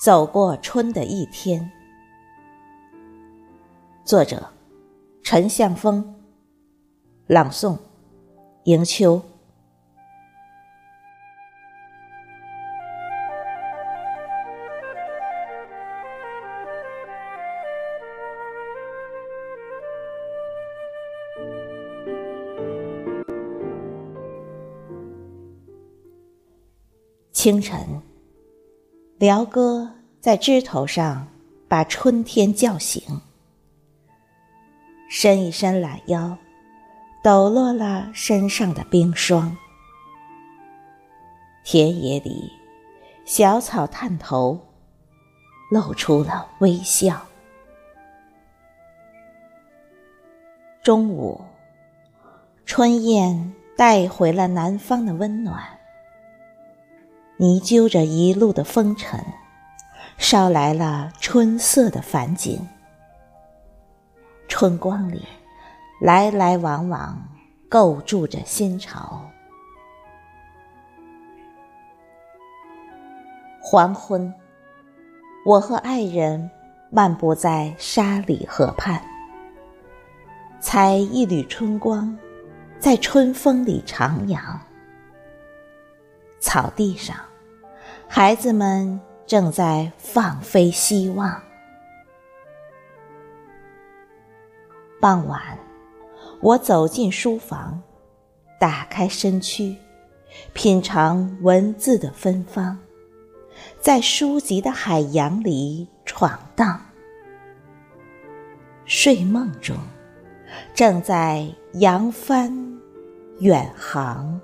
走过春的一天。作者：陈向峰。朗诵：迎秋。清晨。鹩哥在枝头上把春天叫醒，伸一伸懒腰，抖落了身上的冰霜。田野里，小草探头，露出了微笑。中午，春燕带回了南方的温暖。泥揪着一路的风尘，捎来了春色的繁景。春光里，来来往往，构筑着新潮。黄昏，我和爱人漫步在沙里河畔，采一缕春光，在春风里徜徉。草地上。孩子们正在放飞希望。傍晚，我走进书房，打开身躯，品尝文字的芬芳，在书籍的海洋里闯荡。睡梦中，正在扬帆远航。